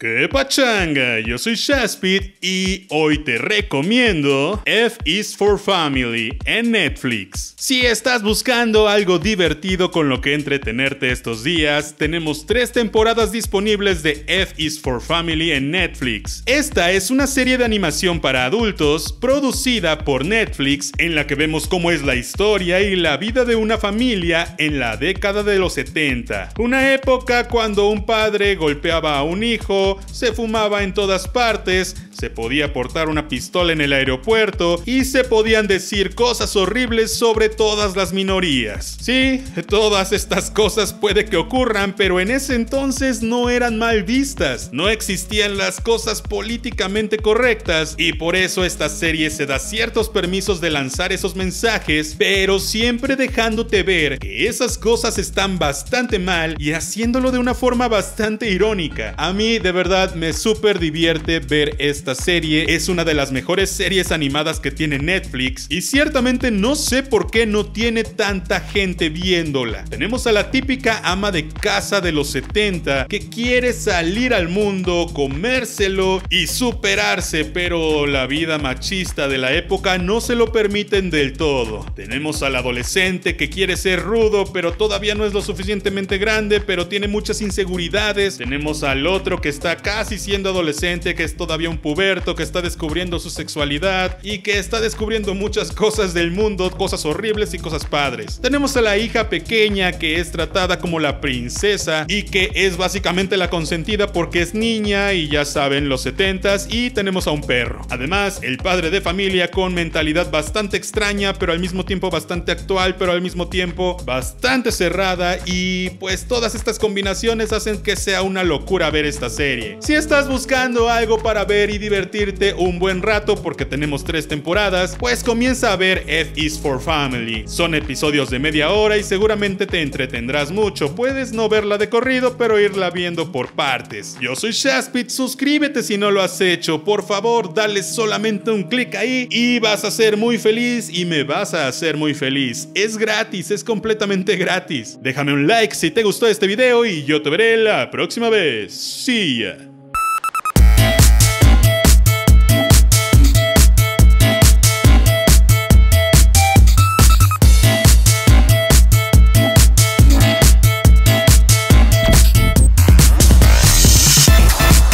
¿Qué pachanga? Yo soy Shaspid y hoy te recomiendo F is for Family en Netflix. Si estás buscando algo divertido con lo que entretenerte estos días, tenemos tres temporadas disponibles de F is for Family en Netflix. Esta es una serie de animación para adultos producida por Netflix en la que vemos cómo es la historia y la vida de una familia en la década de los 70. Una época cuando un padre golpeaba a un hijo se fumaba en todas partes, se podía portar una pistola en el aeropuerto y se podían decir cosas horribles sobre todas las minorías. Sí, todas estas cosas puede que ocurran, pero en ese entonces no eran mal vistas, no existían las cosas políticamente correctas y por eso esta serie se da ciertos permisos de lanzar esos mensajes, pero siempre dejándote ver que esas cosas están bastante mal y haciéndolo de una forma bastante irónica. A mí de verdad me súper divierte ver esta serie es una de las mejores series animadas que tiene Netflix y ciertamente no sé por qué no tiene tanta gente viéndola. Tenemos a la típica ama de casa de los 70 que quiere salir al mundo, comérselo y superarse, pero la vida machista de la época no se lo permiten del todo. Tenemos al adolescente que quiere ser rudo, pero todavía no es lo suficientemente grande, pero tiene muchas inseguridades. Tenemos al otro que está casi siendo adolescente, que es todavía un puberto que está descubriendo su sexualidad y que está descubriendo muchas cosas del mundo, cosas horribles y cosas padres. Tenemos a la hija pequeña que es tratada como la princesa y que es básicamente la consentida porque es niña y ya saben los 70s y tenemos a un perro. Además, el padre de familia con mentalidad bastante extraña pero al mismo tiempo bastante actual pero al mismo tiempo bastante cerrada y pues todas estas combinaciones hacen que sea una locura ver esta Si estás buscando algo para ver y divertirte un buen rato porque tenemos tres temporadas, pues comienza a ver F is for Family. Son episodios de media hora y seguramente te entretendrás mucho. Puedes no verla de corrido, pero irla viendo por partes. Yo soy Shaspit, suscríbete si no lo has hecho. Por favor, dale solamente un clic ahí y vas a ser muy feliz y me vas a hacer muy feliz. Es gratis, es completamente gratis. Déjame un like si te gustó este video y yo te veré la próxima vez. See ya.